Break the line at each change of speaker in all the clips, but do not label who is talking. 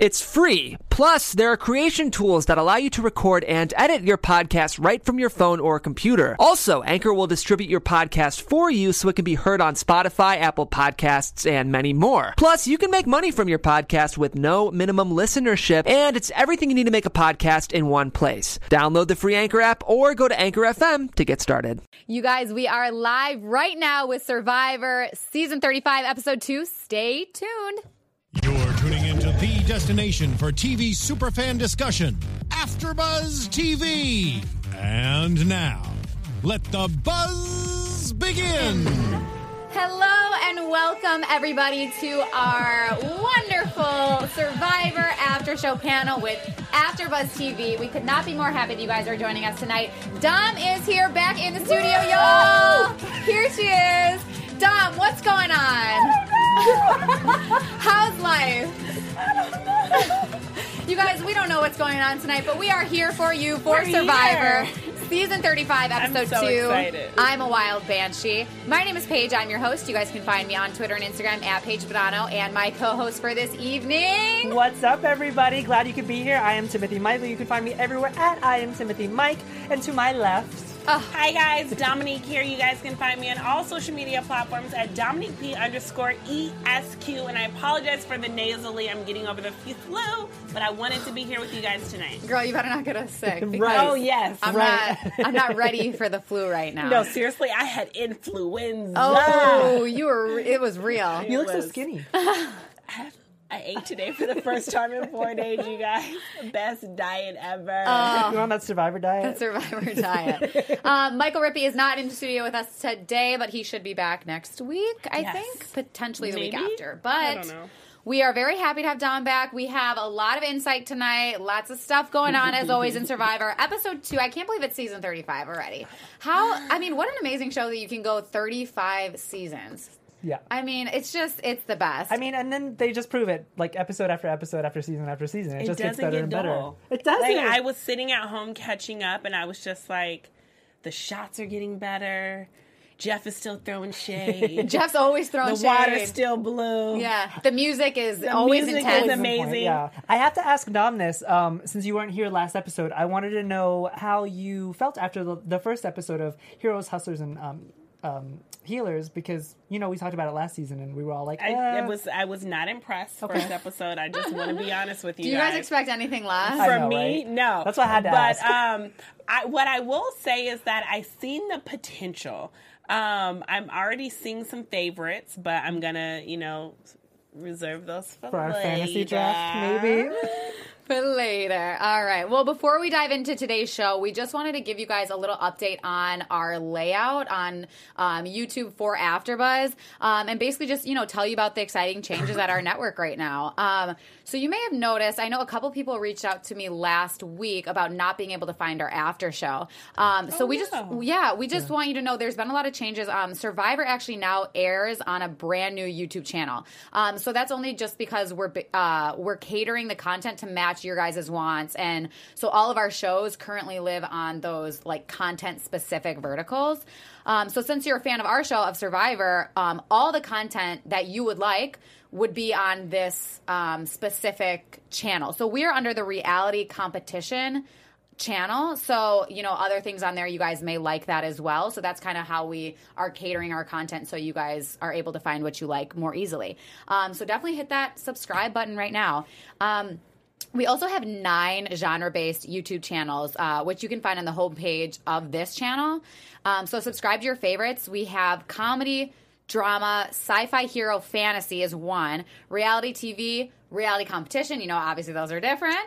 It's free. Plus, there are creation tools that allow you to record and edit your podcast right from your phone or computer. Also, Anchor will distribute your podcast for you so it can be heard on Spotify, Apple Podcasts, and many more. Plus, you can make money from your podcast with no minimum listenership, and it's everything you need to make a podcast in one place. Download the free Anchor app or go to Anchor FM to get started.
You guys, we are live right now with Survivor Season 35, Episode 2. Stay tuned.
Destination for TV superfan discussion, AfterBuzz TV. And now, let the buzz begin.
Hello and welcome everybody to our wonderful Survivor After Show panel with AfterBuzz TV. We could not be more happy that you guys are joining us tonight. Dom is here back in the studio, y'all. Here she is. Dom, what's going on? How's life? You guys, we don't know what's going on tonight, but we are here for you for
We're
Survivor.
here.
Season 35, episode
so
2.
excited.
I'm a wild banshee. My name is Paige. I'm your host. You guys can find me on Twitter and Instagram at Paige Bonanno. And my co host for this evening.
What's up, everybody? Glad you could be here. I am Timothy Michael. You can find me everywhere at I am Timothy Mike. And to my left, Oh.
Hi guys, Domonique here. You guys can find me on all social media platforms at Domonique P underscore ESQ. And I apologize for the nasally. I'm getting over the flu, but I wanted to be here with you guys tonight.
Girl, you better not get us sick.
Right.
Oh yes.
I'm
Right.
not. I'm not ready for the flu right now.
No, seriously, I had influenza.
Oh, you were. It was real.
you look so skinny.
I ate today for the first time in four days, you guys. Best diet ever.
Oh.
You're on that Survivor diet.
Survivor diet. um, Michael Rippey is not in the studio with us today, but he should be back next week, I
Yes.
think. Potentially the week
Maybe?
after. But
I don't know.
we are very happy to have Dom back. We have a lot of insight tonight, lots of stuff going on, as always, in Survivor. Episode two, I can't believe it's season 35 already. How, I mean, what an amazing show that you can go 35 seasons.
Yeah.
I mean, it's just, it's the best.
I mean, and then they just prove it, like episode after episode after season after season. It,
it
just gets better
get
and better.
dull.
It doesn't.
Like, I was sitting at home catching up, and I was just like, the shots are getting better. Jeff is still throwing shade.
Jeff's always throwing shade.
the
shade.
water's still blue.
yeah, the music is always
music
intense.
amazing. amazing.
Yeah, I have to ask Dom this. Um, since you weren't here last episode, I wanted to know how you felt after the, the first episode of Heroes, Hustlers, and um, um, Healers, because you know we talked about it last season, and we were all like,
I,
eh.
I was I was not impressed
Okay.
first episode. I just want to be honest with you.
Do you guys expect anything less?
I
From
know,
me,
right?
no.
That's why I had to
but,
ask.
um, I, what I will say is that I've seen the potential. Um, I'm already seeing some favorites, but I'm gonna, you know, reserve those for,
for our
later.
fantasy draft, maybe.
Later. All right. Well, before we dive into today's show, we just wanted to give you guys a little update on our layout on um, YouTube for AfterBuzz, um, and basically just you know tell you about the exciting changes at our network right now. Um, so you may have noticed. I know a couple people reached out to me last week about not being able to find our after show. Um, so we just yeah, we just want you to know there's been a lot of changes. Um, Survivor actually now airs on a brand new YouTube channel. Um, so that's only just because we're uh, we're catering the content to match your guys' wants, and so all of our shows currently live on those like content specific verticals. Um, so since you're a fan of our show of Survivor, um, all the content that you would like would be on this um, specific channel. So we're under the reality competition channel. So, you know, other things on there, you guys may like that as well. So that's kind of how we are catering our content so you guys are able to find what you like more easily. Um, so definitely hit that subscribe button right now. Um, we also have nine genre based YouTube channels, uh, which you can find on the homepage of this channel. Um, so subscribe to your favorites. We have comedy, drama, sci fi hero fantasy is one, reality TV, reality competition. You know, obviously those are different.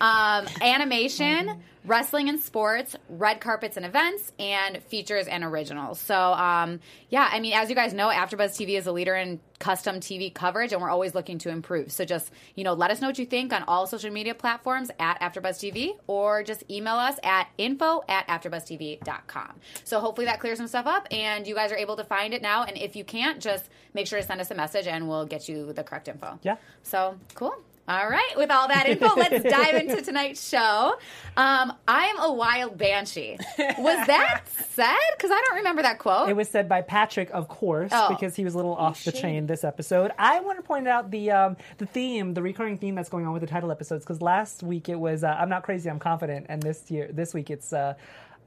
Um, animation, wrestling and sports, red carpets and events, and features and originals. So, um, yeah, I mean, as you guys know, AfterBuzz TV is a leader in custom TV coverage, and we're always looking to improve. So, just you know, let us know what you think on all social media platforms at AfterBuzz TV, or just email us at info at AfterBuzzTV.com. So, hopefully, that clears some stuff up, and you guys are able to find it now. And if you can't, just make sure to send us a message, and we'll get you the correct info.
Yeah.
So, cool. All right, with all that info, let's dive into tonight's show. Um, I'm a wild banshee. Was that said? Because I don't remember that quote.
It was said by Patrick, of course,
Oh.
because he was a little off the chain this episode. I want to point out the um, the theme, the recurring theme that's going on with the title episodes. Because last week it was uh, "I'm not crazy, I'm confident," and this year, this week it's uh,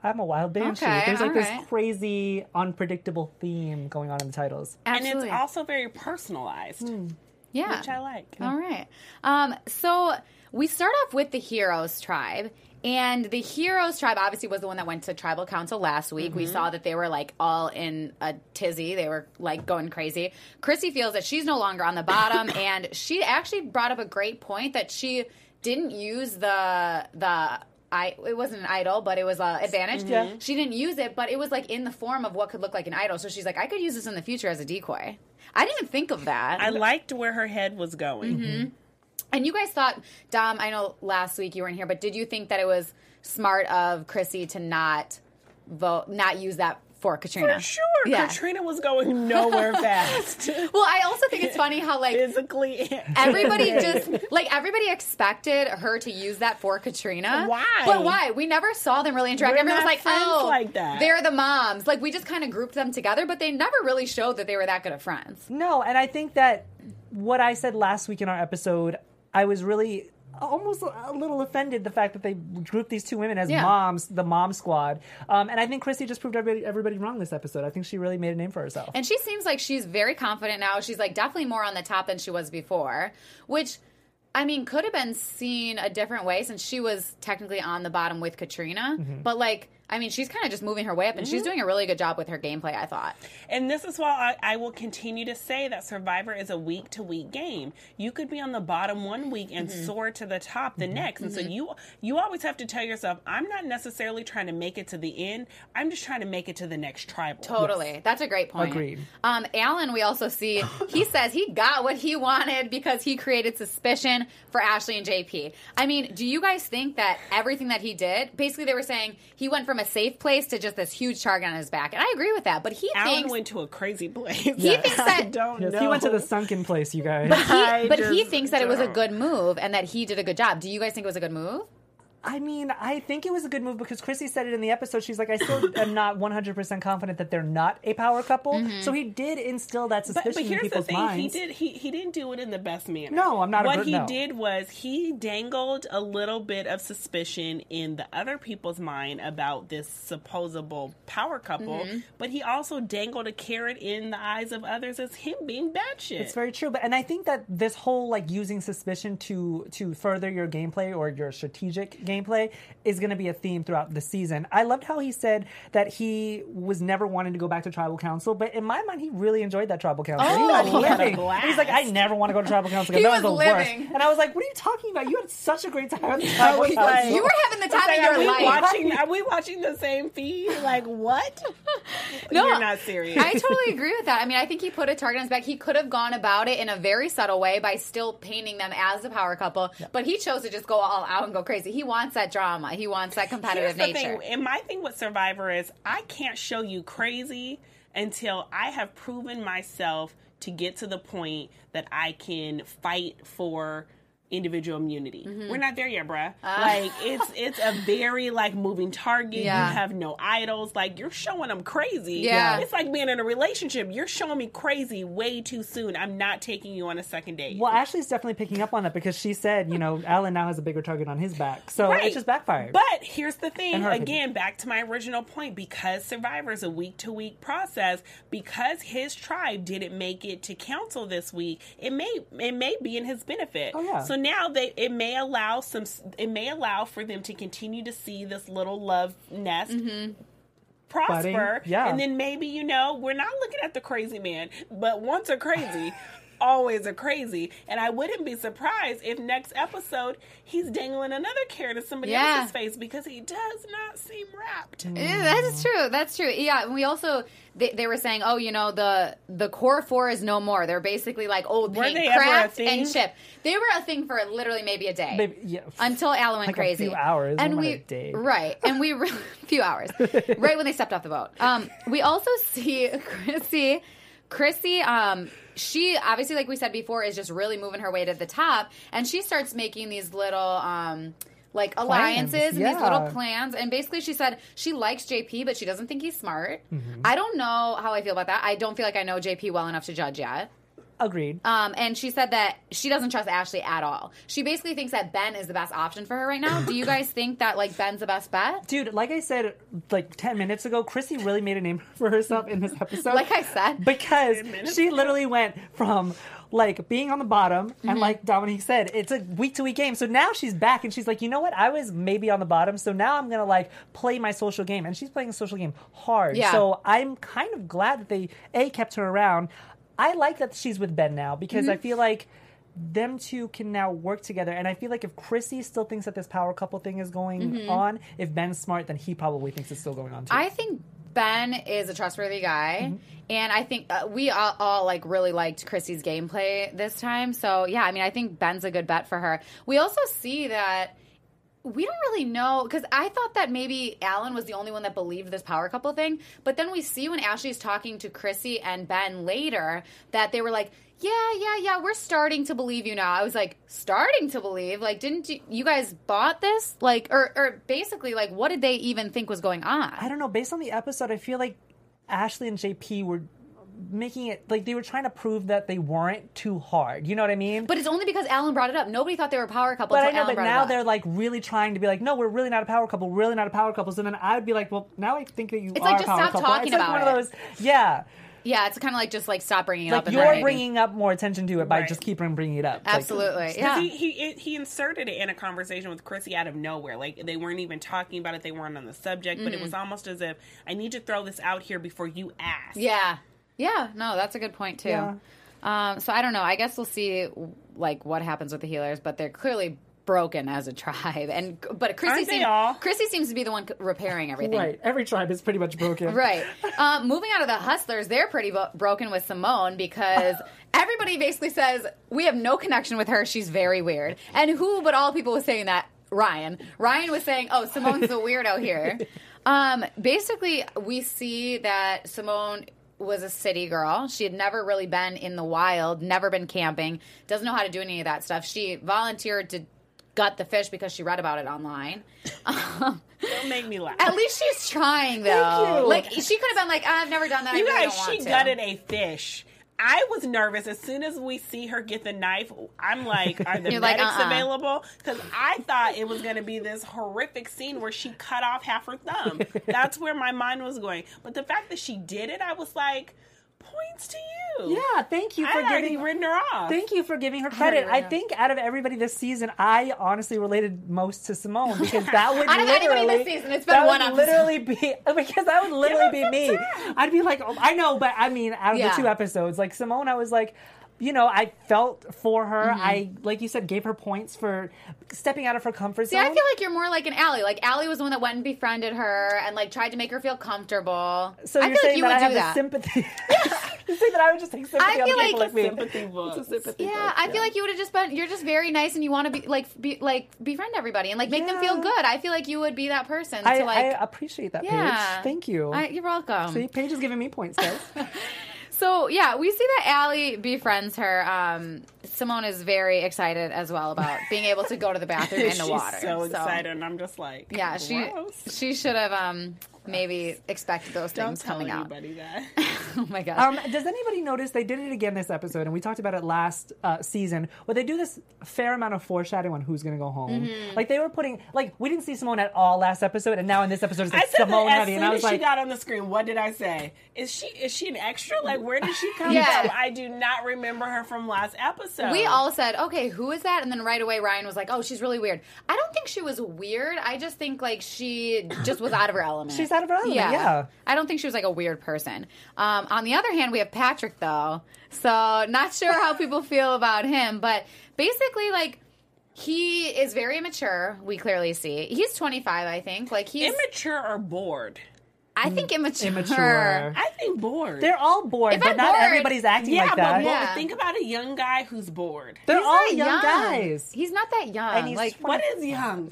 "I'm a wild banshee."
Okay,
There's like
all
this
right.
crazy, unpredictable theme going on in the titles.
Absolutely.
And it's also very personalized,
yeah.
which I like.
All right. Um, so we start off with the Heroes tribe. And the Heroes tribe obviously was the one that went to tribal council last week. We mm-hmm. saw that they were like all in a tizzy. They were like going crazy. Chrissy feels that she's no longer on the bottom, and she actually brought up a great point that she didn't use the the I it wasn't an idol, but it was a advantage. Mm-hmm.
Yeah.
She didn't use it, but it was like in the form of what could look like an idol. So she's like, I could use this in the future as a decoy. I didn't even think of that.
I liked where her head was going. Mm-hmm.
And you guys thought, Dom, I know last week you weren't here, but did you think that it was smart of Chrissy to not vote, not use that for Katrina?
For sure,
Yeah.
Katrina was going nowhere fast.
Well, I also think it's funny how like
Physically,
everybody just like everybody expected her to use that for Katrina.
Why?
But why? We never saw them really interact.
We're
Everyone was like,
friends
"Oh,
like that."
they're the moms." Like we just kind of grouped them together, but they never really showed that they were that good of friends.
No, and I think that what I said last week in our episode, I was really almost a little offended the fact that they grouped these two women as
Yeah.
moms, the mom squad. Um, and I think Chrissy just proved everybody, everybody wrong this episode. I think she really made a name for herself.
And she seems like she's very confident now. She's like definitely more on the top than she was before, which I mean could have been seen a different way since she was technically on the bottom with Katrina.
Mm-hmm.
But like, I mean, she's kind of just moving her way up, and she's doing a really good job with her gameplay. I thought.
And this is why I, I will continue to say that Survivor is a week to week game. You could be on the bottom one week and
Mm-hmm.
soar to the top the next. And so you you always have to tell yourself, I'm not necessarily trying to make it to the end. I'm just trying to make it to the next tribal.
Totally. That's a great point.
Agreed.
Um, Alan, we also see, he says he got what he wanted because he created suspicion for Ashley and JP. I mean, do you guys think that everything that he did, basically they were saying he went from a safe place to just this huge target on his back. And I agree with that. But he
Alan
thinks
went to a crazy place.
He thinks
I
that-
don't
Yes,
know.
he went to the sunken place, you guys.
I
he, but he thinks that it was a good move and that he did a good job. Do you guys think it was a good move?
I mean, I think it was a good move because Chrissy said it in the episode. She's like, I still am not 100% confident that they're not a power couple.
Mm-hmm.
So he did instill that suspicion
but
in
here's the
people's
thing:
minds.
he did he he didn't do it in the best manner.
No, I'm not
What
ver-
he
no.
did was he dangled a little bit of suspicion in the other people's mind about this supposable power couple,
Mm-hmm.
but he also dangled a carrot in the eyes of others as him being batshit.
It's very true, but and I think that this whole like using suspicion to to further your gameplay or your strategic gameplay is going to be a theme throughout the season. I loved how he said that he was never wanting to go back to tribal council, but in my mind, he really enjoyed that tribal council. was
Oh.
He had a
living. He's like, I never want to go to tribal council. again.
He
that was,
was
the
living.
worst. And I was like, what are you talking about? You had such a great time tribal council.
like-
You were having the time
Like,
of your
are we
life.
watching? Are we watching the same feed? Like what?
No,
You're not serious.
I totally agree with that. I mean, I think he put a target on his back. He could have gone about it in a very subtle way by still painting them as a power couple, but he chose to just go all out and go crazy. He wants that drama. He wants that competitive
Here's the
nature.
thing, and my thing with Survivor is I can't show you crazy until I have proven myself to get to the point that I can fight for individual immunity.
Mm-hmm.
We're not there yet, bruh. like it's it's a very like moving target.
Yeah.
You have no idols. Like you're showing them crazy.
Yeah.
It's like being in a relationship. You're showing me crazy way too soon. I'm not taking you on a second date.
Well, Ashley's definitely picking up on that because she said, you know, Alan now has a bigger target on his back. So
Right.
it just backfired.
But here's the thing
her
again, back to my original point because Survivor is a week to week process, because his tribe didn't make it to council this week, it may it may be in his benefit.
Oh, yeah.
So now they it may allow some it may allow for them to continue to see this little love nest. Mm-hmm. Prosper,
Budding, yeah.
and then maybe you know we're not looking at the crazy man, but once a crazy, always a crazy. And I wouldn't be surprised if next episode he's dangling another carrot in somebody
Yeah.
else's face because he does not seem wrapped.
Yeah, that's true. That's true. Yeah, and we also they, they were saying, oh, you know, the the core four is no more. They're basically like old
Were
paint,
they ever a
craft
thing?
and chip. They were a thing for literally maybe a day.
Maybe, yeah.
until Alan went
Like a
crazy.
few hours,
and we
a day.
right, and we re- few hours, right when they stepped off the boat. Um, we also see Chrissy Chrissy, um, she obviously, like we said before, is just really moving her way to the top, and she starts making these little. Um, like alliances and these little plans, and basically she said she likes JP, but she doesn't think he's smart.
Mm-hmm.
I don't know how I feel about that. I don't feel like I know JP well enough to judge yet.
Agreed.
Um, and she said that she doesn't trust Ashley at all. She basically thinks that Ben is the best option for her right now. Do you guys think that like Ben's the best bet?
Dude, like I said like 10 minutes ago, Chrissy really made a name for herself in this episode.
Like I said.
Because she literally went from like being on the bottom
Mm-hmm.
and like Domonique said, it's a week to week game. So now she's back and she's like, you know what? I was maybe on the bottom, so now I'm gonna like play my social game. And she's playing a social game hard.
Yeah.
So I'm kind of glad that they A kept her around. I like that she's with Ben now because
Mm-hmm.
I feel like them two can now work together. And I feel like if Chrissy still thinks that this power couple thing is going on, if Ben's smart, then he probably thinks it's still going on too.
Mm-hmm. I think Ben is a trustworthy guy, and I think uh, we all, all like really liked Chrissy's gameplay this time. So yeah, I mean, I think Ben's a good bet for her. We also see that we don't really know because I thought that maybe Alan was the only one that believed this power couple thing, but then we see when Ashley's talking to Chrissy and Ben later that they were like. Yeah, yeah, yeah. We're starting to believe you now. I was like, starting to believe. Like, didn't you? You guys bought this? Like, or, or basically, like, what did they even think was going on?
I don't know. Based on the episode, I feel like Ashley and JP were making it like they were trying to prove that they weren't too hard. You know what I mean?
But it's only because Alan brought it up. Nobody thought they were a power couple.
But I know,
Alan
but now they're like really trying to be like, no, we're really not a power couple. We're really not a power couple. So then I would be like, well, now I think that you
It's
are
like,
a
just
power
stop
couple.
talking
it's like
about
one
it.
of those, yeah.
yeah, it's kind of like just like stop bringing it
Like
up.
you're
then
bringing up more attention to it by
Right.
just keeping bringing it up.
Absolutely.
Because
Yeah,
he, he he inserted it in a conversation with Chrissy out of nowhere. Like they weren't even talking about it. They weren't on the subject. But it was almost as if I need to throw this out here before you ask.
yeah, yeah. No, that's a good point too.
Yeah.
Um, so I don't know. I guess we'll see like what happens with the healers, but they're clearly broken as a tribe. And but Chrissy seems
all?
Chrissy seems to be the one repairing everything.
right. Every tribe is pretty much broken.
Right. Um, moving out of the Hustlers, they're pretty bo- broken with Simone because everybody basically says we have no connection with her. She's very weird. And who but all people was saying that? Ryan. Ryan was saying, "Oh, Simone's the weirdo here." Um, basically, we see that Simone was a city girl. She had never really been in the wild, never been camping, doesn't know how to do any of that stuff. She volunteered to gut the fish because she read about it online.
Don't make me laugh.
at least she's trying, though.
you.
Like she could have been like, ah, "I've never done that.
You
I really
guys, she
to."
gutted a fish. I was nervous as soon as we see her get the knife. I'm like, are the
You're like,
medics
uh-uh.
available? Because I thought it was going to be this horrific scene where she cut off half her thumb. That's where my mind was going. But the fact that she did it, I was like, points to you.
Yeah, thank you for
I'd
giving
written her off.
Thank you for giving her credit.
really
I think out of everybody this season, I honestly related most to Simone because that would
Out of anybody
literally
this season, it's been
that
one
would literally be because that would literally be me.
time.
I'd be like, oh, I know, but I mean, out of
Yeah.
the two episodes, like Simone, I was like. You know, I felt for her.
Mm-hmm.
I, like you said, gave her points for stepping out of her comfort zone.
See,
zone.
I feel like you're more like an Allie. Like Allie was the one that went and befriended her and like tried to make her feel comfortable.
so
I
you're
feel
saying
like you
that
would
I have
do
the
that.
sympathy. you're saying that I would just take sympathy
I
on
feel
people
like
like me.
Sympathy book.
It's a sympathy
Yeah,
book,
I feel like you would have just been. You're just very nice, and you want to be like be like befriend everybody and like make them feel good. I feel like you would be that person
I,
to like.
I appreciate that,
yeah,
Paige. Thank you.
I, you're welcome.
See, Paige is giving me points, guys.
So yeah, we see that Allie befriends her. Um, Simone is very excited as well about being able to go to the bathroom in the
She's
water.
so excited, and I'm just like,
Yeah, she she should have um maybe expect those
Don't
things
tell
coming out.
anybody that.
Oh my gosh.
Um, does anybody notice they did it again this episode, and we talked about it last uh, season, where they do this fair amount of foreshadowing on who's going to go home.
Mm-hmm.
Like they were putting, like we didn't see Simone at all last episode, and now in this episode it's
I
like
said
Simone
that as
heavy,
soon
and I
as
was
she
like,
got on the screen. What did I say? Is she is she an extra? Like where did she come
Yeah.
from? I do not remember her from last episode.
we all said, okay, who is that? And then right away, Ryan was like, oh, she's really weird. I don't think she was weird. I just think like she just was out of her element.
She's out of her element, yeah.
I don't think she was like a weird person. Um, on the other hand, we have Patrick though, so not sure how people feel about him, but basically, like. He is very immature. We clearly see he's 25. I think. Like he's.
immature or bored.
I think immature.
immature.
I think bored.
they're all bored,
If
but
I'm
not
bored-
everybody's acting
yeah,
like
but
that.
bored.
Yeah.
think about a young guy who's bored.
They're
He's
all
not
young, guys.
He's not that young.
And he's
like
twenty-
What is young?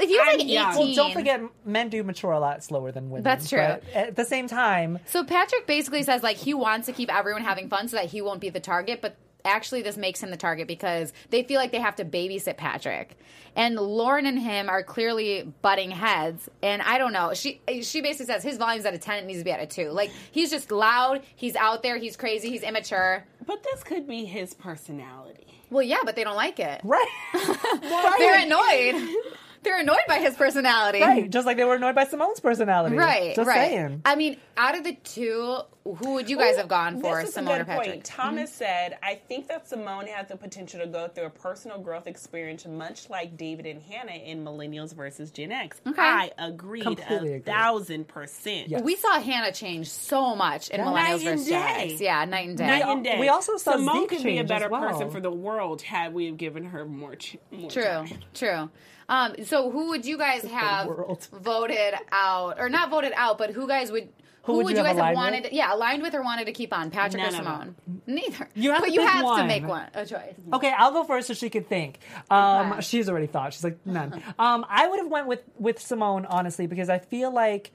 If you're
I'm
like
young.
18.
Well, don't forget, men do mature a lot slower than women.
That's true.
but at the same time,
So Patrick basically says like he wants to keep everyone having fun so that he won't be the target, but actually this makes him the target because they feel like they have to babysit Patrick. And Lauren and him are clearly butting heads, and I don't know. She she basically says his volume's at a ten, it needs to be at a two. Like he's just loud, he's out there, he's crazy, he's immature.
But this could be his personality.
Well, yeah, but they don't like it.
right,
They're annoyed. They're annoyed by his personality.
right, just like they were annoyed by Simone's personality.
Right,
just
right.
saying.
I mean, out of the two, who would you guys have gone for,
This is
Simone
a
or Patrick?
point. Thomas mm-hmm. said, "I think that Simone has the potential to go through a personal growth experience, much like David and Hannah in Millennials versus Gen X."
Okay.
I agreed
Completely
a
agree.
thousand percent.
Yes.
We saw Hannah change so much in
Yeah.
Millennials
Night and
versus Gen. X. Yeah, night and day.
Night and day.
We also saw
Simone
Zeke
could be a better
well.
person for the world had we have given her more. Ch- more
True,
time.
true. Um, so who would you guys have voted out, or not voted out, but who guys would? Who,
would
would
you
you
have
guys have
aligned
wanted?
with?
yeah, aligned with or wanted to keep on Patrick
None
or Simone? Neither.
You have
but
to
you
pick
have to make one a choice.
Okay, I'll go first so she could think. Um,
Okay.
She's already thought. She's like none. Um, I would have went with with Simone honestly because I feel like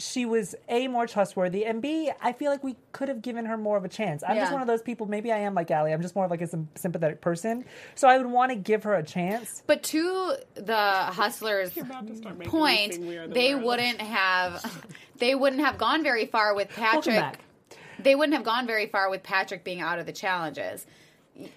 she was a more trustworthy and b I feel like we could have given her more of a chance. I'm just one of those people. Maybe I am like Allie. I'm just more of like a sym- sympathetic person, so I would want to give her a chance.
But to the hustlers'
about to start making me
point,
sing We Are the
they
World.
wouldn't have they wouldn't have gone very far with Patrick. They wouldn't have gone very far with Patrick being out of the challenges.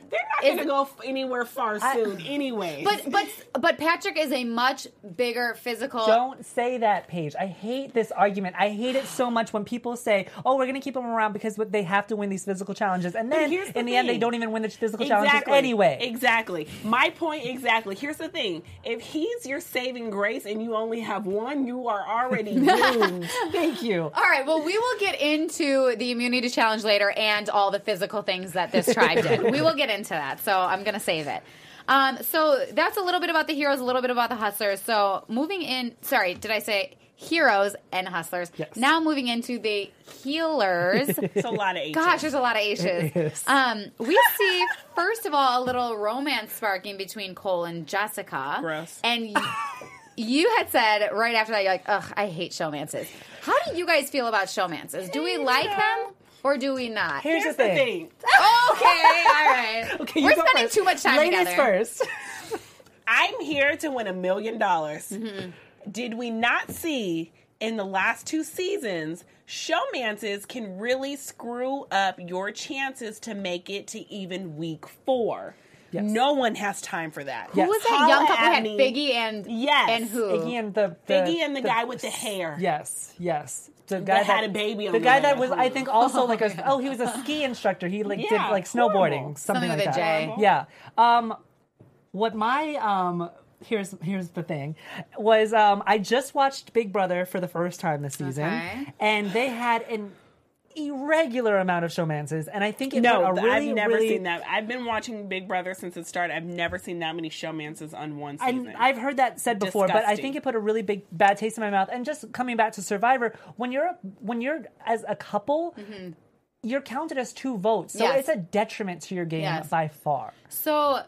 They're not going to go anywhere far soon, anyway.
But but but Patrick is a much bigger physical.
Don't say that, Paige. I hate this argument. I hate it so much when people say, "Oh, we're going to keep them around because they have to win these physical challenges," and then
here's the
in the end, they don't even win the physical challenges anyway.
Exactly. My point exactly. Here's the thing. If he's your saving grace and you only have one, you are already doomed.
Thank you.
All right, well, we will get into the immunity challenge later and all the physical things that this tribe did. We will get into that, so I'm going to save it. Um, so that's a little bit about the heroes, a little bit about the hustlers. So moving in, sorry, did I say heroes and hustlers?
Yes.
Now moving into the healers.
It's a lot of H's.
Gosh, there's a lot of H's.
It is.
Um, we see first of all a little romance sparking between Cole and Jessica.
Gross.
And you, you had said right after that, you're like, "Ugh, I hate showmances." How do you guys feel about showmances? Do we like them or do we not?
Here's,
Here's
the
the
thing.
thing.
Okay, all right.
Okay, you
We're
go
spending
first.
too much time
Ladies
together.
first.
I'm here to win a million dollars.
Mm-hmm.
Did we not see in the last two seasons, showmances can really screw up your chances to make it to even week four?
Yes.
No one has time for that.
Who was that
Holla
young couple who had
me.
Figgy and
Yes.
and who?
Iggy and the, the
Figgy and the guy with the hair.
Yes, yes. The guy that,
had a baby on
the
the
guy that was,
home.
I think, also like a oh, he was a ski instructor. He like did
Yeah,
like
horrible.
snowboarding, something,
Something
like
with a
that.
J.
Yeah. Um, what my um here's here's the thing was um I just watched Big Brother for the first time this season,
Okay.
and they had an irregular amount of showmances, and I think it
No,
a really
I've never
really,
seen that. I've been watching Big Brother since it started. I've never seen that many showmances on one season.
And I've heard that said before, but I think it put a really big bad taste in my mouth. And just coming back to Survivor, when you're when you're as a couple, you're counted as two votes, so
Mm-hmm. Yes.
it's a detriment to your game
Yes.
by far.
So,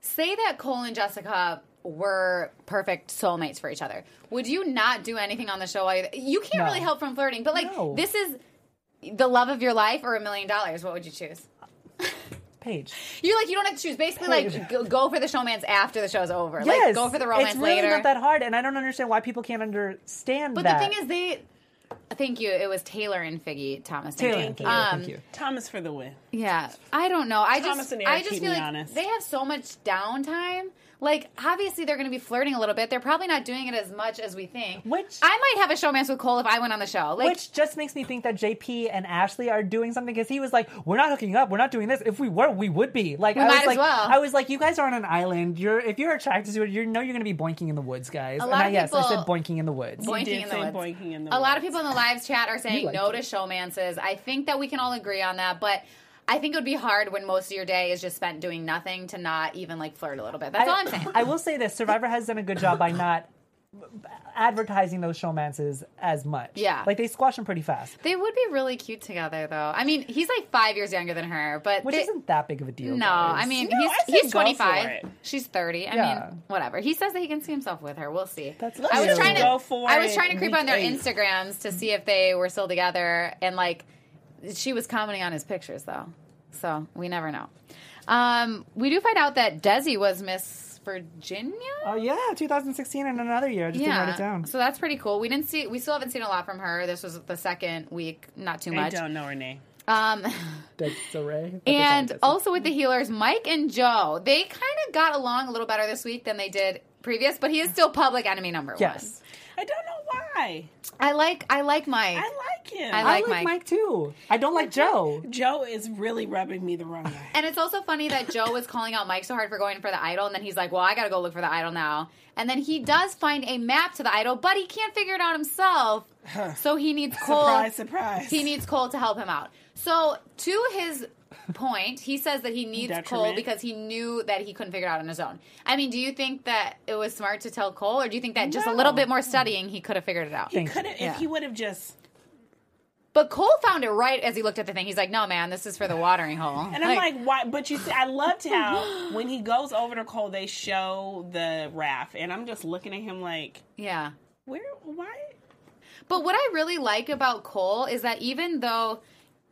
say that Cole and Jessica were perfect soulmates for each other. Would you not do anything on the show? You, you can't
No.
really help from flirting, but like
No.
this is the love of your life or a million dollars. What would you choose?
Paige,
You're like you don't have to choose. Basically, like go, go for the showmance after the show's over.
yes,
Like go for the romance
It's really
later.
not that hard, and I don't understand why people can't understand
but
that.
the thing is, they. Thank you. It was Taylor and Figgy Thomas. Thank
Taylor,
you.
thank you.
Um,
thank you.
Thomas for the win.
Yeah, I don't know. I
Thomas
just,
and Eric
I just
keep
feel
me
like
honest.
they have so much downtime. Like, obviously, they're going to be flirting a little bit. They're probably not doing it as much as we think.
Which-
I might have a showmance with Cole if I went on the show. Like,
Which just makes me think that JP and Ashley are doing something because he was like, "We're not hooking up. We're not doing this. If we were, we would be." Like, I
might
was
as
like,
well.
I was like, "You guys are on an island. You're if you're attracted to it, you know you're going to be boinking in the woods, guys."
A
and
lot
I,
of
yes, I said
people-
boinking in the woods.
boinking
did
in the
say
woods.
boinking in the
a lot of people in the live chat are saying
like
no
it.
to showmances. I think that we can all agree on that, but. I think it would be hard when most of your day is just spent doing nothing to not even like flirt a little bit. That's all I'm saying.
I will say this: Survivor has done a good job by not advertising those showmances as much.
Yeah.
like they squash them pretty fast,
They would be really cute together, though. I mean, he's like five years younger than her, but
which
they-
isn't that big of a deal.
No,
guys.
I mean
No,
he's
say
he's 25. She's 30. I
Yeah.
mean, whatever. He says that he can see himself with her. We'll see.
That's
I was trying to
Go for
I was trying to creep on their
eight.
Instagrams to see if they were still together and like she was commenting on his pictures though. So, we never know. Um, we do find out that Desi was Miss Virginia.
Oh yeah, 2016 and another year. I just didn't write it down.
So that's pretty cool. We didn't see we still haven't seen a lot from her. This was the second week, not too much.
I don't know her name.
Um
Desiree.
And also with the healers, Mike and Joe, they kind of got along a little better this week than they did previous, but he is still public enemy number one.
yes,
I don't know why.
one. I like I like Mike.
I like him.
I
I
like
like
Mike.
Mike. too. I don't like Joe.
Joe is really rubbing me the wrong way.
and it's also funny that Joe was calling out Mike so hard for going for the idol, and then he's like, "Well, I got to go look for the idol now." And then he does find a map to the idol, but he can't figure it out himself. So he needs Cole.
Surprise, surprise.
He needs Cole to help him out. So to his point, he says that he needs Cole because he knew that he couldn't figure it out on his own. I mean, do you think that it was smart to tell Cole, or do you think that just a little bit more studying he could have figured it out?
He could have
Yeah.
if he would have just.
But Cole found it right as he looked at the thing. He's like, "No, man, this is for the watering hole."
And I'm like, why? But you see, I loved how when he goes over to Cole, they show the raft, and I'm just looking at him like,
yeah.
where? Why?
But what I really like about Cole is that even though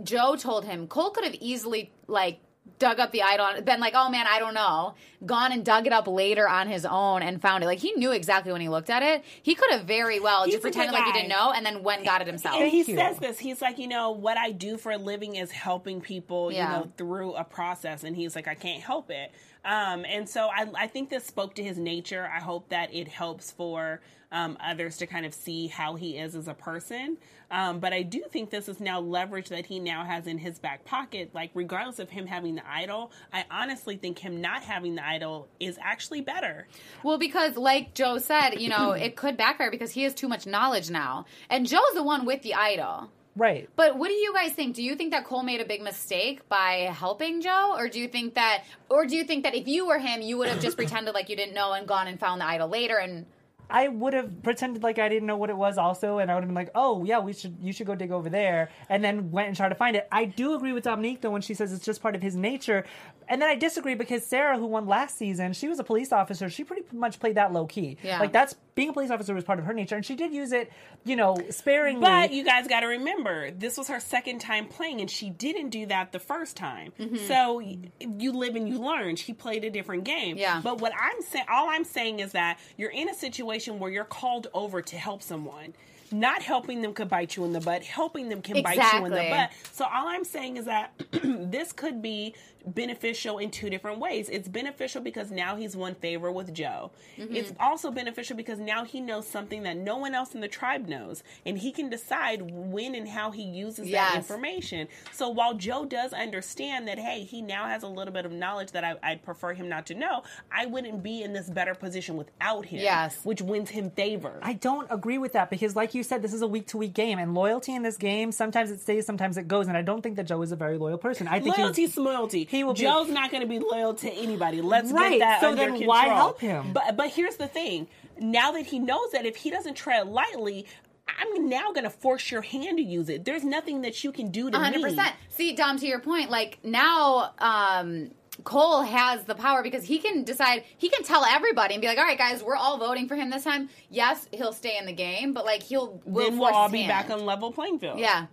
Joe told him, Cole could have easily like dug up the idol and been like, "Oh man, I don't know," gone and dug it up later on his own and found it. Like he knew exactly when he looked at it. He could have very well
He's
just pretended like he didn't know and then went and got it himself.
And he
you.
says this. He's like, you know, what I do for a living is helping people,
Yeah.
you know, through a process. And he's like, I can't help it. Um, and so I, I think this spoke to his nature. I hope that it helps for um, others to kind of see how he is as a person. Um, but I do think this is now leverage that he now has in his back pocket. Like, regardless of him having the idol, I honestly think him not having the idol is actually better.
Well, because like Joe said, you know, it could backfire because he has too much knowledge now. And Joe's the one with the idol.
Right.
But what do you guys think? Do you think that Cole made a big mistake by helping Joe, or do you think that, or do you think that if you were him, you would have just pretended like you didn't know and gone and found the idol later? And
I would have pretended like I didn't know what it was also, and I would have been like, "Oh yeah, we should you should go dig over there," and then went and tried to find it. I do agree with Domonique though when she says it's just part of his nature, and then I disagree because Sarah, who won last season, she was a police officer. She pretty much played that low key.
Yeah.
like that's being a police officer was part of her nature, and she did use it, you know, sparingly.
But you guys got to remember, this was her second time playing, and she didn't do that the first time.
Mm-hmm.
So you live and you learn. She played a different game.
Yeah.
But what I'm saying, all I'm saying is that you're in a situation where you're called over to help someone. Not helping them could bite you in the butt. Helping them can bite you in the butt. So all I'm saying is that this could be beneficial in two different ways. It's beneficial because now he's won favor with Joe.
Mm-hmm.
It's also beneficial because now he knows something that no one else in the tribe knows, and he can decide when and how he uses
Yes.
that information. So while Joe does understand that, hey, he now has a little bit of knowledge that I, I'd prefer him not to know, I wouldn't be in this better position without him.
Yes.
which wins him favor.
I don't agree with that because, like you said, this is a week to week game, and loyalty in this game sometimes it stays, sometimes it goes, and I don't think that Joe is a very loyal person. I think
Loyalty,
he's,
loyalty.
He will be-
Joe's not going to be loyal to anybody. Let's
Right,
get that
so
under
then
control.
why help him?
But but here's the thing. Now that he knows that if he doesn't tread lightly, I'm now going to force your hand to use it. There's nothing that you can do to
hundred
me.
percent. See, Dom, to your point, like now, um, Cole has the power because he can decide. He can tell everybody and be like, "All right, guys, we're all voting for him this time." Yes, he'll stay in the game, but like he'll will
Then we'll all
his
be
hand.
back on level playing field.
Yeah,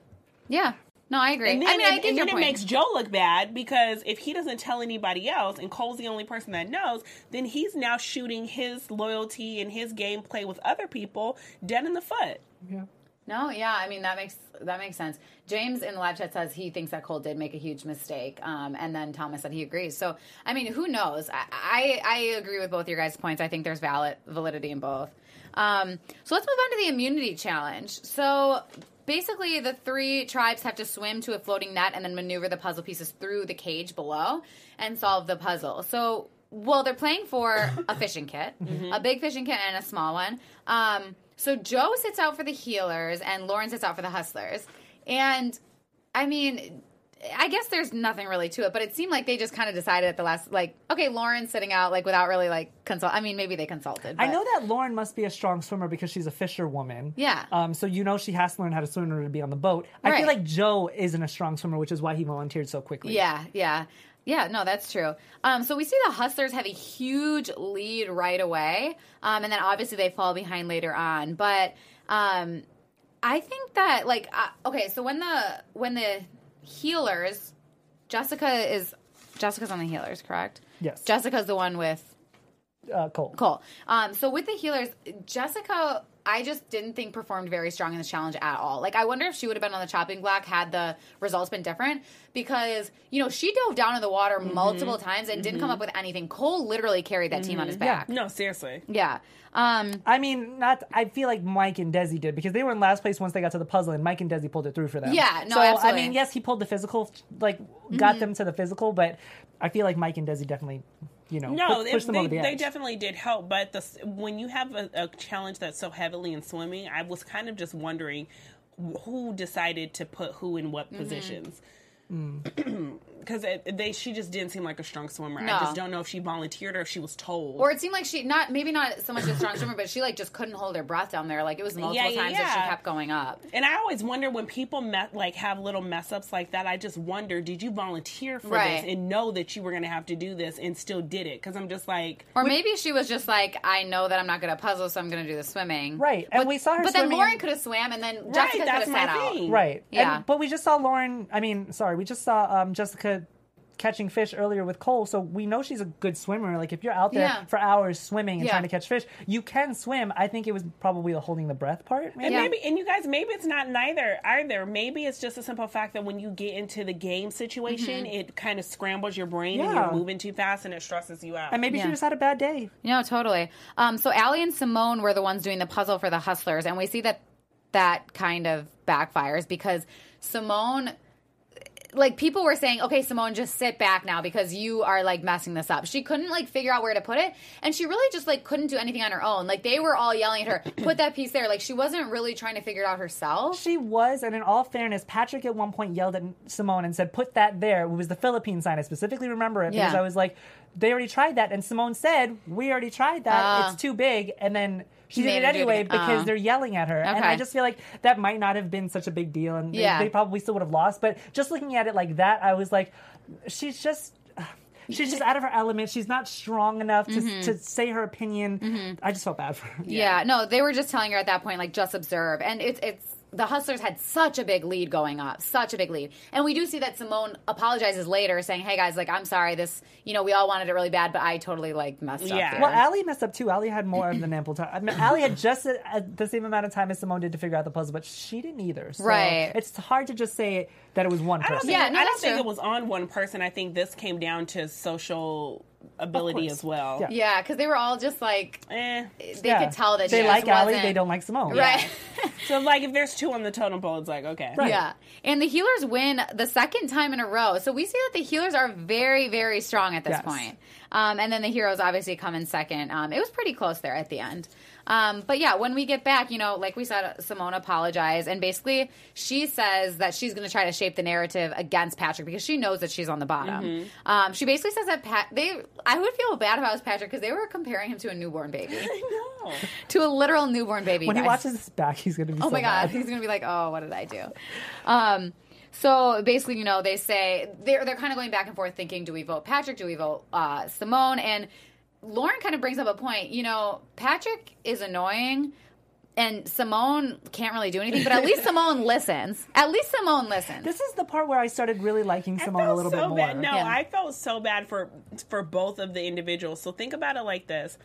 yeah. No, I agree.
And then,
I mean, I
and,
think
and
your
then it
point.
makes Joe look bad because if he doesn't tell anybody else and Cole's the only person that knows, then he's now shooting his loyalty and his gameplay with other people dead in the foot. Yeah.
No, yeah, I mean that makes that makes sense. James in the live chat says he thinks that Cole did make a huge mistake, um, and then Thomas said he agrees. So, I mean, who knows? I, I I agree with both your guys' points. I think there's valid validity in both. Um, so let's move on to the immunity challenge. So basically, the three tribes have to swim to a floating net and then maneuver the puzzle pieces through the cage below and solve the puzzle. So. Well, they're playing for a fishing kit, a big fishing kit and a small one. Um, so Joe sits out for the healers and Lauren sits out for the hustlers. And I mean, I guess there's nothing really to it, but it seemed like they just kind of decided at the last, like, okay, Lauren's sitting out, like, without really, like, consult. I mean, maybe they consulted.
I know that Lauren must be a strong swimmer because she's a fisherwoman.
Yeah.
Um. So you know she has to learn how to swim in order to be on the boat. I
Right.
feel like Joe isn't a strong swimmer, which is why he volunteered so quickly.
Yeah, yeah. Yeah, no, that's true. Um, so we see the Hustlers have a huge lead right away, um, and then obviously they fall behind later on. But um, I think that like uh, okay, so when the when the healers, Jessica is Jessica's on the healers, correct?
Yes.
Jessica's the one with
Uh, Cole.
Cool. Um, so with the healers, Jessica, I just didn't think performed very strong in this challenge at all. Like, I wonder if she would have been on the chopping block had the results been different because, you know, she dove down in the water mm-hmm. multiple times and didn't come up mm-hmm. with anything. Cole literally carried that team on mm-hmm. his back.
No, seriously.
Yeah. Um,
I mean, not. I feel like Mike and Desi did because they were in last place once they got to the puzzle, and Mike and Desi pulled it through for them.
Yeah, no,
so, I mean, yes, he pulled the physical, like got them to the physical, but I feel like Mike and Desi definitely, you know,
No,
pu-
they,
them
they,
over the
they definitely did help. But the, when you have a, a challenge that's so heavily in swimming, I was kind of just wondering who decided to put who in what
Mm-hmm.
positions. Because they, she just didn't seem like a strong swimmer.
No.
I just don't know if she volunteered or if she was told.
or it seemed like she not maybe not so much a strong swimmer, but she like just couldn't hold her breath down there. Like it was multiple
Yeah, yeah,
times that she kept going up.
And I always wonder when people met, like have little mess ups like that. I just wonder, did you volunteer for
Right.
this and know that you were going to have to do this and still did it? Because I'm just like,
Or maybe she was just like, I know that I'm not good at puzzles, so I'm going to do the swimming.
Right, and
but,
we saw her
But then Lauren could have swam, and then
right,
Jessica could have
that's
sat
my
out.
Right.
Yeah.
And, but we just saw Lauren. I mean, sorry, we just saw um, Jessica catching fish earlier with Cole, so we know she's a good swimmer. Like if you're out there
Yeah.
for hours swimming and
Yeah.
trying to catch fish, you can swim. I think it was probably the holding the breath part. Maybe.
And
Yeah.
maybe, and you guys, maybe it's not neither either. Maybe it's just a simple fact that when you get into the game situation,
Mm-hmm.
it kind of scrambles your brain and you're moving too fast and it stresses you out.
And maybe she just had a bad day.
No, totally. Um, so Allie and Simone were the ones doing the puzzle for the Hustlers, and we see that that kind of backfires because Simone. Like people were saying, okay, Simone, just sit back now because you are like messing this up. She couldn't like figure out where to put it, and she really just like couldn't do anything on her own. Like they were all yelling at her, put that piece there. Like she wasn't really trying to figure it out herself.
She was, and in all fairness, Patrick at one point yelled at Simone and said, "Put that there." It was the Philippine sign. I specifically remember it because
Yeah.
I was like, "They already tried that," and Simone said, "We already tried that.
Ah.
it's too big." And then she did it
do it
anyway because
Ah.
they're yelling at her, and I just feel like that might not have been such a big deal, and they-
Yeah.
they, probably still would have lost. But just looking at it like that, I was like, she's just. She's just out of her element. She's not strong enough to, to say her opinion. I just felt bad for her.
Mm-hmm. Yeah. no, they were just telling her at that point, like, just observe. And it's it's the Hustlers had such a big lead going up, such a big lead. And we do see that Simone apologizes later, saying, "Hey guys, like, I'm sorry. This, you know, we all wanted it really bad, but I totally like messed up."
Yeah.
Well, Allie messed up too. Allie had more than ample time. I mean, Allie had just a, a- the same amount of time as Simone did to figure out the puzzle, but she didn't either. So
Right.
It's hard to just say that it was one
I don't
person.
think,
Yeah, no,
I don't think
true.
it was on one person. I think this came down to social ability as well.
Yeah.
yeah, because they were all just like
Eh.
they
Yeah.
could tell that
they
she
like
just
Allie, they don't like Simone.
Right.
So, like, if there's two on the totem pole, it's like, okay.
Right.
Yeah. And the healers win the second time in a row. So we see that the healers are very, very strong at this
Yes.
point. Um, and then the heroes obviously come in second. Um, it was pretty close there at the end. Um, but yeah, when we get back, you know, like we said, Simone apologized. And basically, she says that she's going to try to shape the narrative against Patrick because she knows that she's on the bottom.
Mm-hmm.
Um, she basically says that Pat, they, I would feel bad if I was Patrick because they were comparing him to a newborn baby,
I know.
to a literal newborn baby.
When he watches this back, he's going to be
Oh
so
my god,
mad.
he's gonna be like, "Oh, what did I do?" Um, so basically, you know, they say they're they're kind of going back and forth, thinking, "Do we vote Patrick? Do we vote uh, Simone?" And Lauren kind of brings up a point. You know, Patrick is annoying. And Simone can't really do anything, but at least Simone listens. At least Simone listens.
This is the part where I started really liking Simone a little
so
bit more.
Bad. No,
Yeah.
I felt so bad for for both of the individuals. So think about it like this: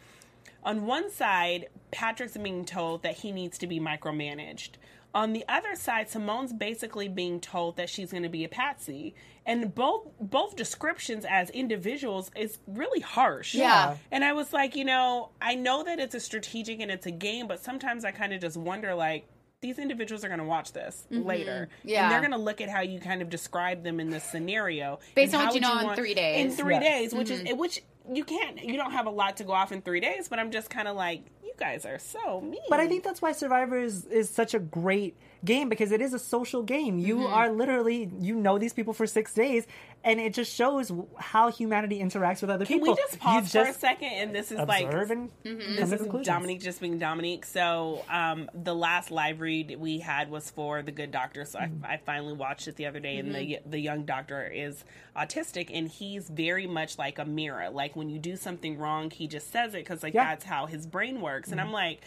on one side, Patrick's being told that he needs to be micromanaged. On the other side, Simone's basically being told that she's going to be a patsy, and both both descriptions as individuals is really harsh.
Yeah.
And I was like, you know, I know that it's a strategic and it's a game, but sometimes I kind of just wonder, like. These individuals are going to watch this later,
Mm-hmm. Yeah.
and they're going to look at how you kind of describe them in this scenario,
Based
and
on what
how
you
would
know in three days.
In three
Yes.
days, which is which you can't, you don't have a lot to go off in three days, but I'm just kind of like, you you guys are so mean.
But I think that's why Survivor is, is such a great game because it is a social game. You
Mm-hmm.
are literally you know these people for six days, and it just shows how humanity interacts with other
Can
people.
we just
You
pause for a second? And this is like
and
Mm-hmm.
this is. Domonique just being Domonique. So um, the last live read we had was for the Good Doctor. So
Mm-hmm.
I, I finally watched it the other day, and the the young doctor is autistic, and he's very much like a mirror. Like when you do something wrong, he just says it because like
Yeah.
that's how his brain works. And
Mm-hmm.
I'm like,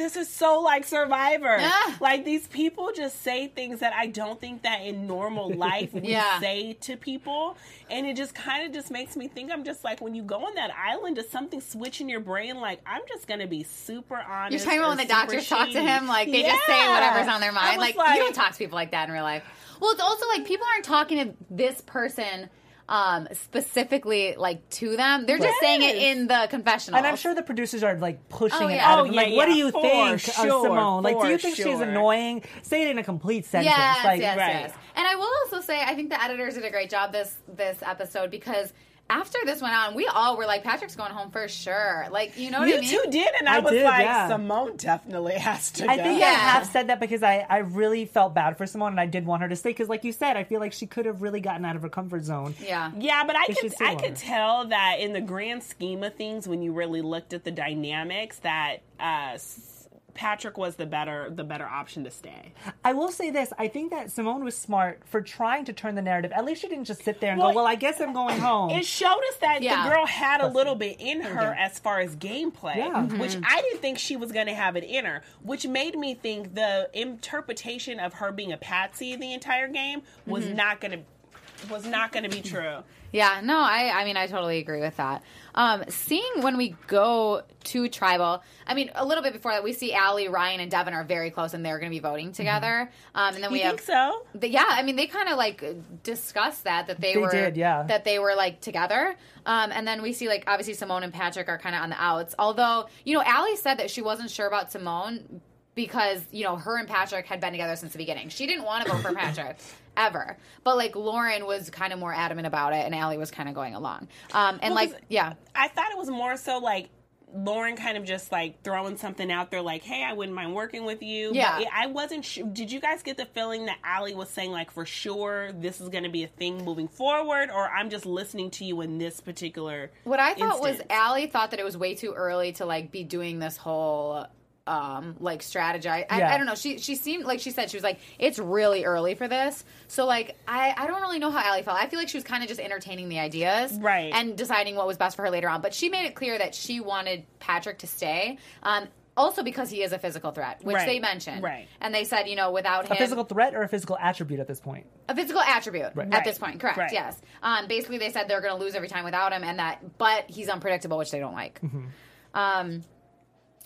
this is so like Survivor.
Yeah.
Like these people just say things that I don't think that in normal life we
Yeah.
say to people, and it just kind of just makes me think. I'm just like when you go on that island, does something switch in your brain? Like I'm just gonna be super honest.
You're talking about when the doctors talk to him, like they just say whatever's on their mind.
was
Like, you don't talk to people like that in real life. Well, it's also like people aren't talking to this person um, specifically like to them. They're just saying it in the confessional.
And I'm sure the producers are like pushing
Oh,
it
yeah.
out
Oh,
of them.
yeah,
Like, what do
yeah,
you
for
think
sure,
of Simone? Like, do you
for
think she's
sure.
annoying? Say it in a complete sentence.
Yes,
like,
yes,
right.
yes. And I will also say, I think the editors did a great job this this episode because after this went on, we all were like, Patrick's going home for sure. Like, you know what
You
I mean?
two did, and I,
I
was
did,
like,
yeah.
Simone definitely has to
I
go.
think
Yeah.
I have said that because I, I really felt bad for Simone and I did want her to stay because, like you said, I feel like she could have really gotten out of her comfort zone.
Yeah.
Yeah, but I could I could tell that in the grand scheme of things, when you really looked at the dynamics, that uh, S- Patrick was the better the better option to stay.
I will say this: I think that Simone was smart for trying to turn the narrative. At least she didn't just sit there and
Well,
go, "Well, I guess I'm going home."
It showed us that
Yeah.
the girl had a little bit in her as far as gameplay,
Yeah.
which mm-hmm. I didn't think she was going to have it in her, which made me think the interpretation of her being a patsy the entire game was mm-hmm. not going to was not going to be true.
Yeah, no, I I mean I totally agree with that. Um, seeing when we go to tribal, I mean a little bit before that we see Ali, Ryan, and Devon are very close and they're going to be voting together. Um, and then we
You
have
think so?
the- yeah, I mean they kind of like discussed that that they,
They
were
did, yeah.
that they were like together. Um, and then we see like obviously Simone and Patrick are kind of on the outs. Although you know Ali said that she wasn't sure about Simone because you know her and Patrick had been together since the beginning. She didn't want to vote for Patrick ever, but like Lauren was kind of more adamant about it, and Ali was kind of going along. Um, and
Well,
like yeah,
I thought it was more so like Lauren kind of just like throwing something out there, like, "Hey, I wouldn't mind working with you."
Yeah.
but I wasn't. sure. Did you guys get the feeling that Ali was saying, like, for sure this is going to be a thing moving forward, or I'm just listening to you in this particular?
what I thought was
instance?
Ali thought that it was way too early to like be doing this whole um like strategize I,
Yeah.
I don't know she she seemed like she said she was like it's really early for this so like i i don't really know how Ali felt i feel like she was kind of just entertaining the ideas
Right.
and deciding what was best for her later on but she made it clear that she wanted patrick to stay um also because he is a physical threat which
Right.
they mentioned
Right.
and they said you know without him
a physical threat or a physical attribute at this point?
a physical attribute at
Right.
this point correct
Right.
yes um, basically they said they're going to lose every time without him and that but he's unpredictable which they don't like um,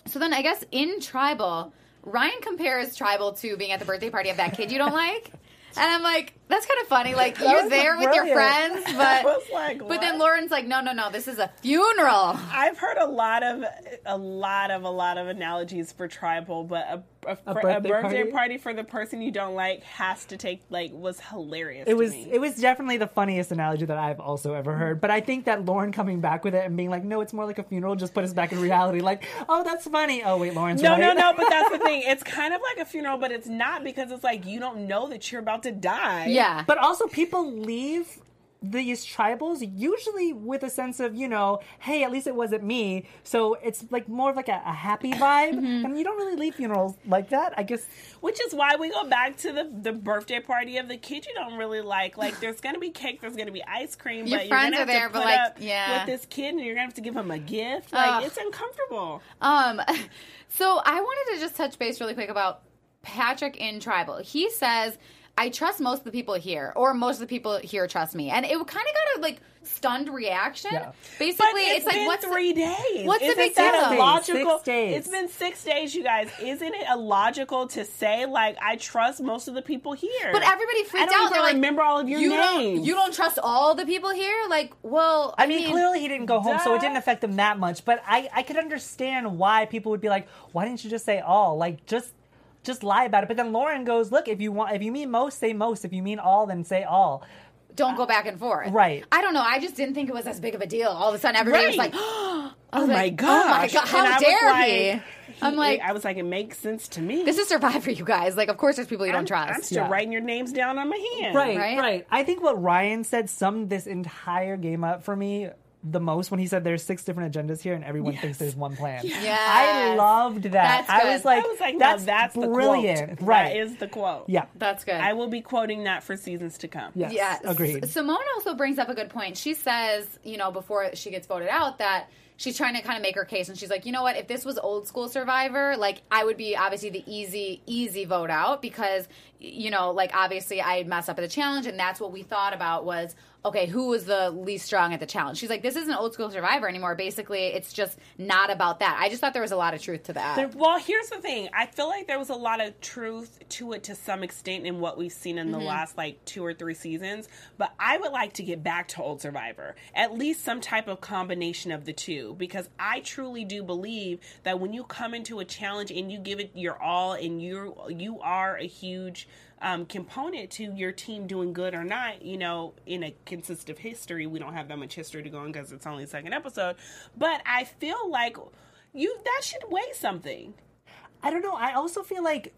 so then i guess in tribal ryan compares tribal to being at the birthday party of that kid you don't like. And i'm like that's kind of funny like you're
was
there with your friends but
like,
but then lauren's like no no no this is a funeral
I've heard a lot of a lot of a lot of analogies for tribal, but a, a,
A
for- a
birthday
birthday,
party?
party? for the person you don't like has to take like was hilarious.
It
to
was
me.
it was definitely the funniest analogy that I've also ever heard. But I think that Lauren coming back with it and being like, "No, it's more like a funeral," just put us back in reality. Like, "Oh, that's funny." Oh wait, Lauren's
No,
right.
no, no, but that's the thing. It's kind of like a funeral, but it's not because it's like you don't know that you're about to die.
Yeah
But also, people leave these tribals usually with a sense of, you know, hey, at least it wasn't me. So it's like more of like a, a happy vibe.
Mm-hmm.
And you don't really leave funerals like that. I guess
Which is why we go back to the, the birthday party of the kid you don't really like. Like, there's going to be cake, there's going to be ice cream,
Your
but
friends
you're going to
there,
have to
but,
put
like,
up
yeah.
with this kid and you're going to have to give him a gift. Like,
Ugh.
it's uncomfortable.
Um, so I wanted to just touch base really quick about Patrick in Tribal. He says, "I trust most of the people here, or most of the people here trust me," and it kind of got a like stunned reaction.
Yeah.
Basically,
But
it's, like
been
what's the-
three days.
what's the
Isn't
big
that
deal?
a
Six
logical?
days.
It's been six days, you guys. Isn't it illogical to say like I trust most of the people here?
But everybody freaked
I don't
out.
even
They're like,
remember all of your
you
names.
Don't, you don't trust all the people here? Like, well,
I mean, clearly he didn't go home, so it didn't affect him that much. But I, I could understand why people would be like, "Why didn't you just say all? Like, just, just lie about it." But then Lauren goes, "Look, if you want, if you mean most, say most. If you mean all, then say all."
don't go back and forth.
Right.
I don't know. I just didn't think it was as big of a deal. All of a sudden, everybody was like, "Oh
Oh my
like, oh my god! How
And
dare
like,
he? I'm like,
I was like, it makes sense to me.
this is Survivor, you guys. Like, of course, there's people you don't
I'm,
trust.
I'm still
Yeah.
writing your names down on my hand.
Right,
Right?
right, I think what Ryan said summed this entire game up for me the most when he said there's six different agendas here and everyone thinks there's one plan.
Yes.
I loved that.
That's
I was like,
I was like,
that's,
no, that's
brilliant.
the quote.
Right.
That is the quote.
yeah.
That's good.
I will be quoting that for seasons to come.
Yes.
Yes.
Agreed.
Simone also brings up a good point. She says, you know, before she gets voted out, that she's trying to kind of make her case. And she's like, you know what? If this was old school Survivor, like, I would be obviously the easy, easy vote out because, you know, like, obviously I mess up at the challenge. And that's what we thought about was, okay, who was the least strong at the challenge? She's like, this isn't old school Survivor anymore. Basically, it's just not about that. I just thought there was a lot of truth to that.
There- well, here's the thing. I feel like there was a lot of truth to it to some extent in what we've seen in the
Mm-hmm.
last like two or three seasons. But I would like to get back to Old Survivor, at least some type of combination of the two, because I truly do believe that when you come into a challenge and you give it your all, and you you are a huge um, component to your team doing good or not, you know, in a consistent history. We don't have that much history to go on because it's only the second episode. But I feel like you that should weigh something.
I don't know. I also feel like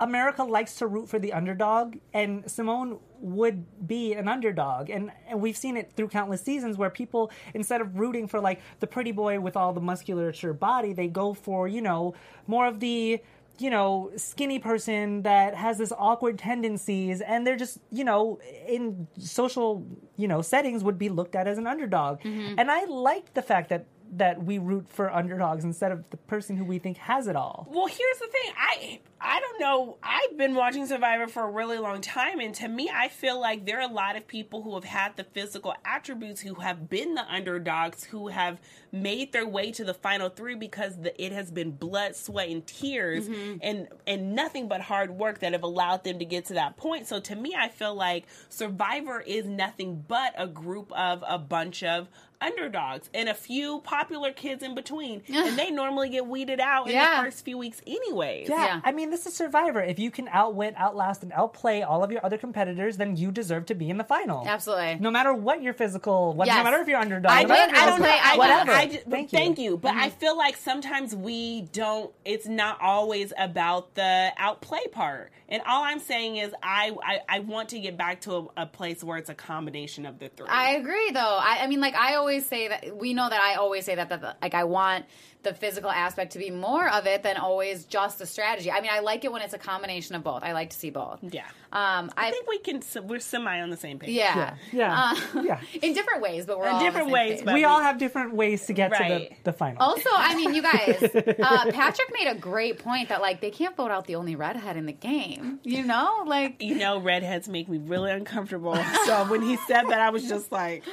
America likes to root for the underdog, and Simone would be an underdog. And, and we've seen it through countless seasons where people, instead of rooting for like the pretty boy with all the musculature body, they go for, you know, more of the you know, skinny person that has this awkward tendencies and they're just, you know, in social, you know, settings would be looked at as an underdog. Mm-hmm. And I like the fact that that we root for underdogs instead of the person who we think has it all.
Well, here's the thing. I I don't know. I've been watching Survivor for a really long time, and to me, I feel like there are a lot of people who have had the physical attributes, who have been the underdogs, who have made their way to the final three because the, it has been blood, sweat, and tears, mm-hmm. and and nothing but hard work that have allowed them to get to that point. So to me, I feel like Survivor is nothing but a group of a bunch of underdogs and a few popular kids in between and they normally get weeded out in
Yeah.
the first few weeks anyways
Yeah,
Yeah.
I mean, this is Survivor. If you can outwit, outlast, and outplay all of your other competitors, then you deserve to be in the final.
Absolutely.
No matter what your physical, what,
Yes.
no matter if you're underdog.
I,
no
did,
matter if
I don't know. I,
whatever.
I, just,
thank,
thank
you.
you. But
Mm-hmm.
I feel like sometimes we don't. It's not always about the outplay part. And all I'm saying is, I I, I want to get back to a, a place where it's a combination of the three.
I agree, though. I, I mean, like I always say that we know that I always say that that like I want the physical aspect to be more of it than always just the strategy. I mean, I like it when it's a combination of both. I like to see both.
yeah.
Um, I,
I think we can. We're semi on the same page.
yeah,
Yeah,
Uh,
yeah.
in different ways, but we're
In
all on the
different
same
ways,
page.
but-
We all have different ways to get to the, the final.
Also, I mean, you guys, uh, Patrick made a great point that like they can't vote out the only redhead in the game. You know, like
You know, redheads make me really uncomfortable. so when he said that, I was just like,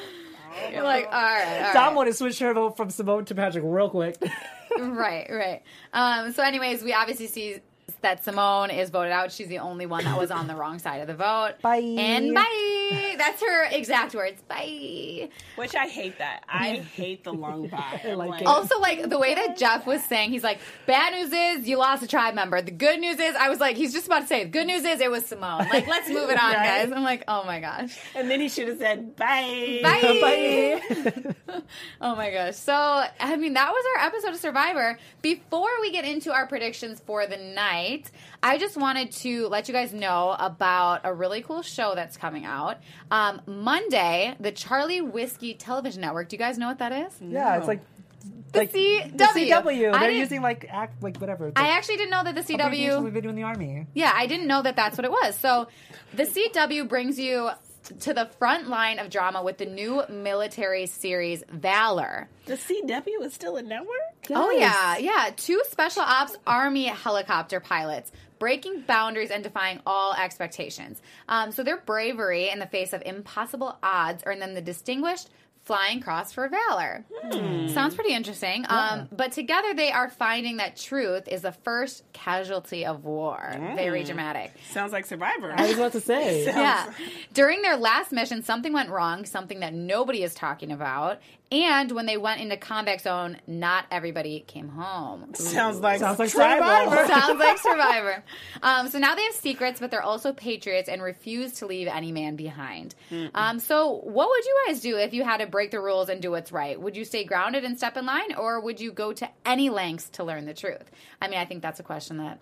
you're like, all right, all
Dom
right.
wanted to switch her vote from Simone to Patrick real quick.
right, right. Um, so, anyways, we obviously see that Simone is voted out. She's the only one that was on the wrong side of the vote.
Bye.
And bye. That's her exact words. Bye.
which I hate that. I hate the long bye. I
like it.
Also, like the way that Jeff was saying, he's like, "Bad news is you lost a tribe member. The good news is I was like, he's just about to say, the good news is it was Simone. Like, let's move it on,
Right.
guys." I'm like, "Oh my gosh,
And then he should have said bye.
bye."
Bye.
Oh my gosh. So, I mean, that was our episode of Survivor. Before we get into our predictions for the night, I just wanted to let you guys know about a really cool show that's coming out. Um, Monday, the Charlie Whiskey Television Network. Do you guys know what that is?
yeah, it's like
The
like
CW.
The CW.
I
They're using like act like whatever. It's
I actually didn't know that the CW.
we've been doing in the army.
Yeah, I didn't know that that's what it was. So, the CW brings you to the front line of drama with the new military series Valor.
The CW is still a network?
Oh yeah, yeah. Two special ops army helicopter pilots breaking boundaries and defying all expectations. Um, so their bravery in the face of impossible odds earned them the distinguished Flying Cross for Valor. Sounds pretty interesting. Um, but together they are finding that truth is the first casualty of war. Very dramatic.
Sounds like Survivor.
I was about to say.
Yeah. During their last mission, something went wrong, something that nobody is talking about. And when they went into combat zone, not everybody came home.
Sounds like
Sounds like
Survivor.
Survivor.
Sounds like Survivor. Um, so now they have secrets, but they're also patriots and refuse to leave any man behind. Um, so, what would you guys do if you had to break the rules and do what's right? Would you stay grounded and step in line, or would you go to any lengths to learn the truth? I mean, I think that's a question that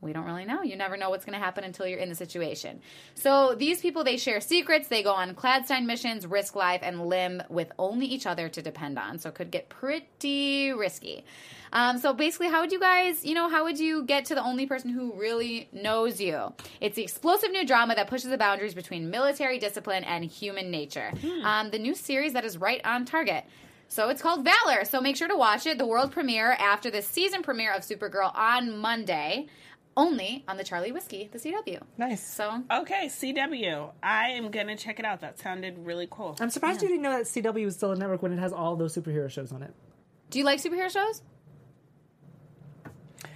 we don't really know. You never know what's going to happen until you're in the situation. So these people, they share secrets. They go on clandestine missions, risk life and limb with only each other to depend on. So it could get pretty risky. Um, so basically, how would you guys, you know, how would you get to the only person who really knows you? It's the explosive new drama that pushes the boundaries between military discipline and human nature. Um, the new series that is right on target. So it's called Valor. So make sure to watch it. The world premiere after the season premiere of Supergirl on Monday, only on the Charlie Whiskey, the CW.
Nice.
So
Okay, CW. I am gonna check it out. That sounded really cool.
I'm surprised you didn't know that CW was still a network when it has all those superhero shows on it.
do you like superhero shows?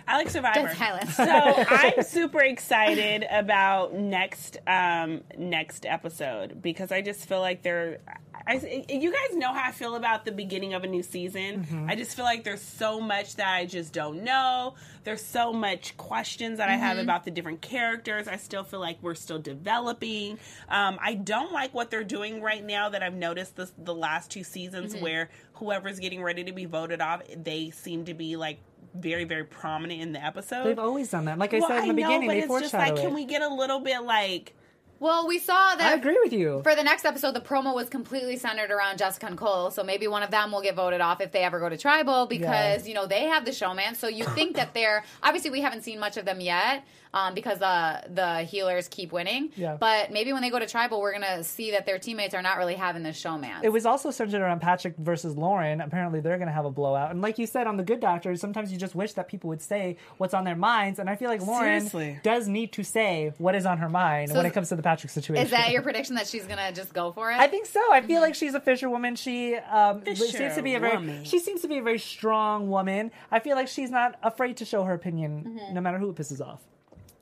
I like Survivor.
Dead
so I'm super excited about next um, next episode because I just feel like they're. I, you guys know how I feel about the beginning of a new season. I just feel like there's so much that I just don't know. There's so much questions that I have about the different characters. I still feel like we're still developing. Um, I don't like what they're doing right now. That I've noticed this, the last two seasons where whoever's getting ready to be voted off, they seem to be like very very prominent in the episode.
They've always done that. Like I
Well,
said in the
know,
beginning,
but
they
it's just
foreshadow
like, can we get a little bit like?
Well, we saw that
I agree with you.
for the next episode, the promo was completely centered around Jessica and Cole. So maybe one of them will get voted off if they ever go to tribal because you know they have the showmance. So you think that they're obviously we haven't seen much of them yet um, because uh, the healers keep winning.
Yeah.
But maybe when they go to tribal, we're gonna see that their teammates are not really having the showmance.
It was also centered around Patrick versus Lauren. Apparently, they're going to have a blowout. And like you said on The Good Doctor, sometimes you just wish that people would say what's on their minds. And I feel like Lauren
Seriously.
does need to say what is on her mind
So
when
is-
it comes to the Patrick situation.
Is that your prediction that she's gonna just go for it?
I think so. I feel like she's a fisherwoman. She um,
Fisher
seems to be a very
woman.
she seems to be a very strong woman. I feel like she's not afraid to show her opinion, no matter who it pisses off.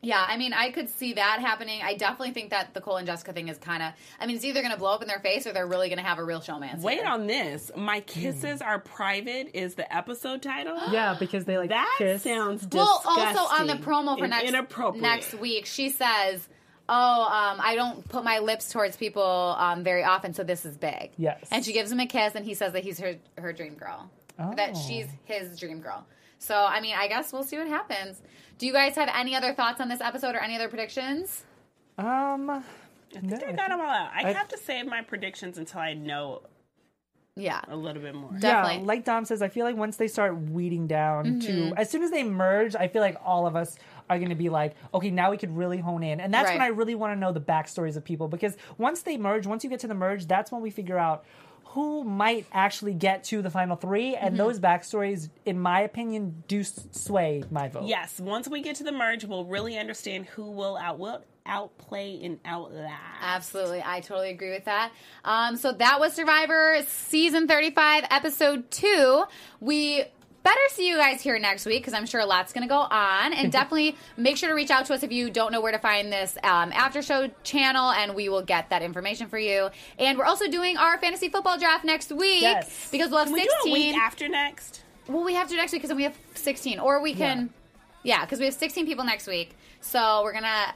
Yeah, I mean, I could see that happening. I definitely think that the Cole and Jessica thing is kind of. I mean, it's either going to blow up in their face or they're really going to have a real showmance.
Wait
here.
on this. My kisses
Hmm.
are private is the episode title.
Yeah, because they like
that
kiss.
sounds
Well, also on the promo for next
inappropriate.
next week, she says, "Oh, um, I don't put my lips towards people um, very often, so this is big."
Yes.
and she gives him a kiss, and he says that he's her her dream girl, that
Oh.
she's his dream girl. So, I mean, I guess we'll see what happens. Do you guys have any other thoughts on this episode or any other predictions?
Um,
I think I got them all out. I, have to save my predictions until I know
Yeah,
a little bit more.
Definitely.
Yeah, like Dom says, I feel like once they start weeding down to,
Mm-hmm.
as soon as they merge, I feel like all of us are going to be like, okay, now we could really hone in. And that's when I really want to know the backstories of people because once they merge, once you get to the merge, that's when we figure out who might actually get to the final three. And
Mm-hmm.
those backstories, in my opinion, do s- sway my vote.
Yes, once we get to the merge, we'll really understand who will out will outplay and outlast.
Absolutely. I totally agree with that. Um, so that was Survivor season 35, episode two. We better see you guys here next week because I'm sure a lot's going to go on. And definitely make sure to reach out to us if you don't know where to find this um, after show channel, and we will get that information for you. And we're also doing our fantasy football draft next week
Yes.
because we'll have
Can we
16.
do a week after next?
Well, we have to next week because we have 16, or we can. Yeah, because we have 16 people next week. So we're gonna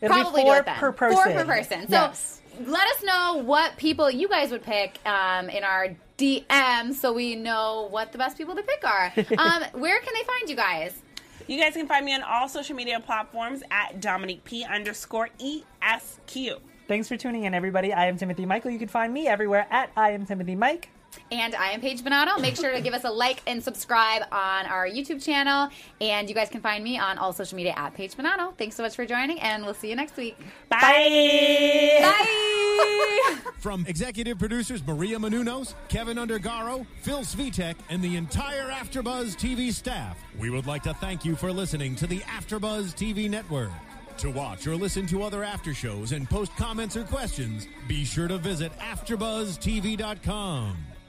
It'll
probably
be four
do it then.
per person.
Four per person. So
Yes.
Let us know what people you guys would pick um, in our DM, so we know what the best people to pick are. um, where can they find you guys?
You guys can find me on all social media platforms at Domonique P underscore ESQ.
Thanks for tuning in, everybody. I am Timothy Michael. You can find me everywhere at I am Timothy Mike.
And I am Paige Bonanno. Make sure to give us a like and subscribe on our YouTube channel. And you guys can find me on all social media at Paige Bonanno. Thanks so much for joining, and we'll see you next week.
Bye.
Bye.
From executive producers Maria Menounos, Kevin Undergaro, Phil Svitek, and the entire AfterBuzz TV staff, we would like to thank you for listening to the AfterBuzz TV network. To watch or listen to other after shows and post comments or questions, be sure to visit AfterBuzzTV.com.